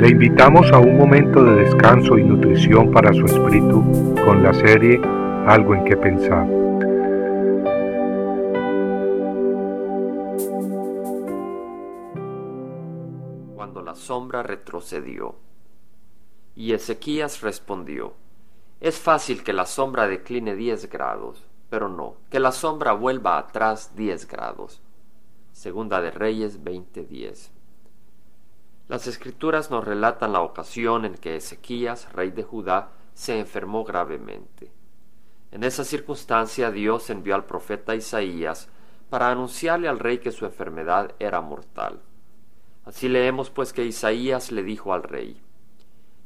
Le invitamos a un momento de descanso y nutrición para su espíritu con la serie Algo en que pensar. Cuando la sombra retrocedió. Y Ezequías respondió, es fácil que la sombra decline diez grados, pero no, que la sombra vuelva atrás diez grados. Segunda de Reyes 20:10. Las escrituras nos relatan la ocasión en que Ezequías, rey de Judá, se enfermó gravemente. En esa circunstancia Dios envió al profeta Isaías para anunciarle al rey que su enfermedad era mortal. Así leemos pues que Isaías le dijo al rey,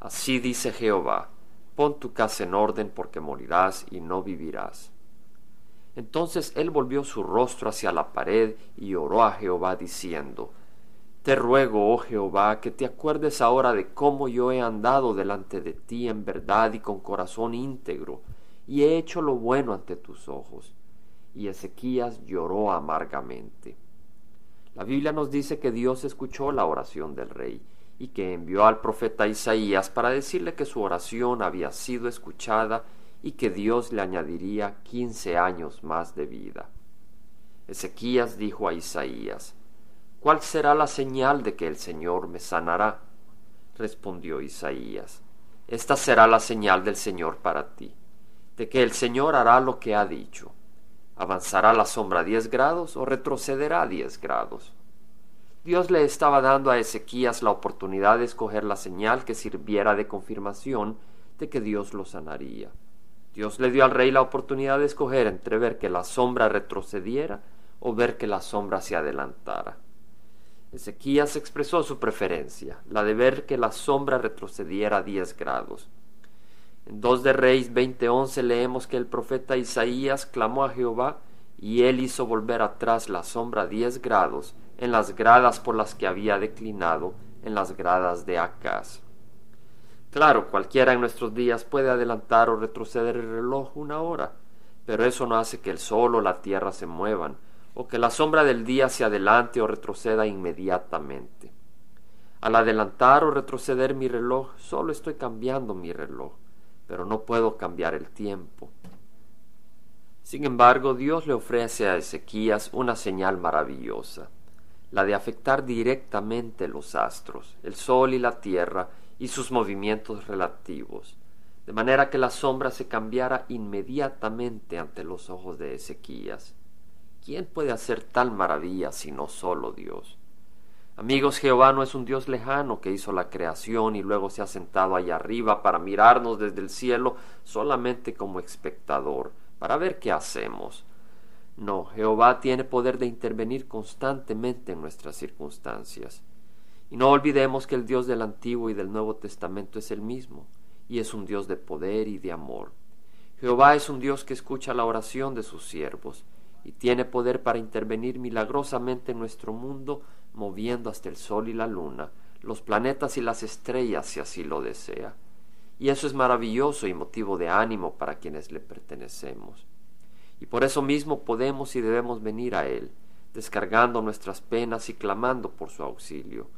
Así dice Jehová, pon tu casa en orden porque morirás y no vivirás. Entonces él volvió su rostro hacia la pared y oró a Jehová diciendo, Te ruego, oh Jehová, que te acuerdes ahora de cómo yo he andado delante de ti en verdad y con corazón íntegro, y he hecho lo bueno ante tus ojos. Y Ezequías lloró amargamente. La Biblia nos dice que Dios escuchó la oración del rey y que envió al profeta Isaías para decirle que su oración había sido escuchada y que Dios le añadiría quince años más de vida. Ezequías dijo a Isaías, ¿Cuál será la señal de que el Señor me sanará? Respondió Isaías, Esta será la señal del Señor para ti, de que el Señor hará lo que ha dicho. ¿Avanzará la sombra diez grados o retrocederá diez grados? Dios le estaba dando a Ezequías la oportunidad de escoger la señal que sirviera de confirmación de que Dios lo sanaría. Dios le dio al rey la oportunidad de escoger entre ver que la sombra retrocediera o ver que la sombra se adelantara. Ezequías expresó su preferencia, la de ver que la sombra retrocediera diez grados. En 2 de Reyes 20:11 leemos que el profeta Isaías clamó a Jehová y él hizo volver atrás la sombra diez grados en las gradas por las que había declinado, en las gradas de Acaz. Claro, cualquiera en nuestros días puede adelantar o retroceder el reloj una hora, pero eso no hace que el sol o la tierra se muevan, o que la sombra del día se adelante o retroceda inmediatamente. Al adelantar o retroceder mi reloj, solo estoy cambiando mi reloj, pero no puedo cambiar el tiempo. Sin embargo, Dios le ofrece a Ezequías una señal maravillosa, la de afectar directamente los astros, el sol y la tierra, y sus movimientos relativos, de manera que la sombra se cambiara inmediatamente ante los ojos de Ezequías. ¿Quién puede hacer tal maravilla sino solo Dios? Amigos, Jehová no es un Dios lejano que hizo la creación y luego se ha sentado allá arriba para mirarnos desde el cielo solamente como espectador, para ver qué hacemos. No, Jehová tiene poder de intervenir constantemente en nuestras circunstancias. Y no olvidemos que el Dios del Antiguo y del Nuevo Testamento es el mismo, y es un Dios de poder y de amor. Jehová es un Dios que escucha la oración de sus siervos, y tiene poder para intervenir milagrosamente en nuestro mundo, moviendo hasta el sol y la luna, los planetas y las estrellas si así lo desea. Y eso es maravilloso y motivo de ánimo para quienes le pertenecemos. Y por eso mismo podemos y debemos venir a Él, descargando nuestras penas y clamando por su auxilio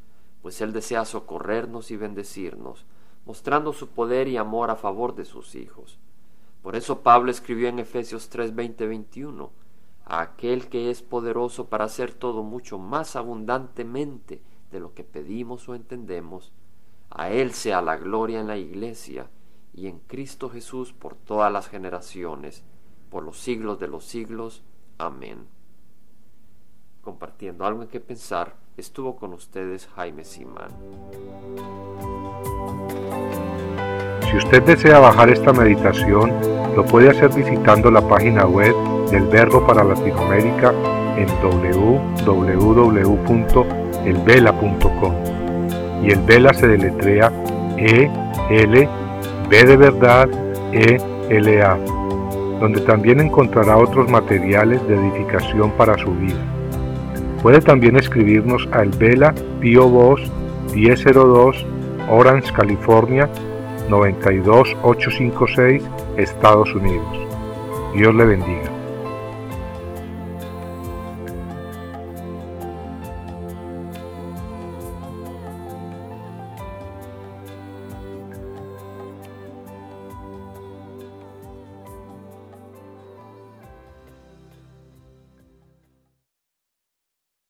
pues Él desea socorrernos y bendecirnos, mostrando su poder y amor a favor de sus hijos. Por eso Pablo escribió en Efesios 3, 20, 21, aquel que es poderoso para hacer todo mucho más abundantemente de lo que pedimos o entendemos, a Él sea la gloria en la iglesia y en Cristo Jesús por todas las generaciones, por los siglos de los siglos. Amén. Compartiendo algo en que pensar, estuvo con ustedes Jaime Simán. Si usted desea bajar esta meditación, lo puede hacer visitando la página web del Verbo para Latinoamérica en www.elvela.com. Y el Vela se deletrea E L B de verdad E L A, donde también encontrará otros materiales de edificación para su vida. Puede también escribirnos al Vela Pio Box 1002 Orange, California 92856, Estados Unidos. Dios le bendiga.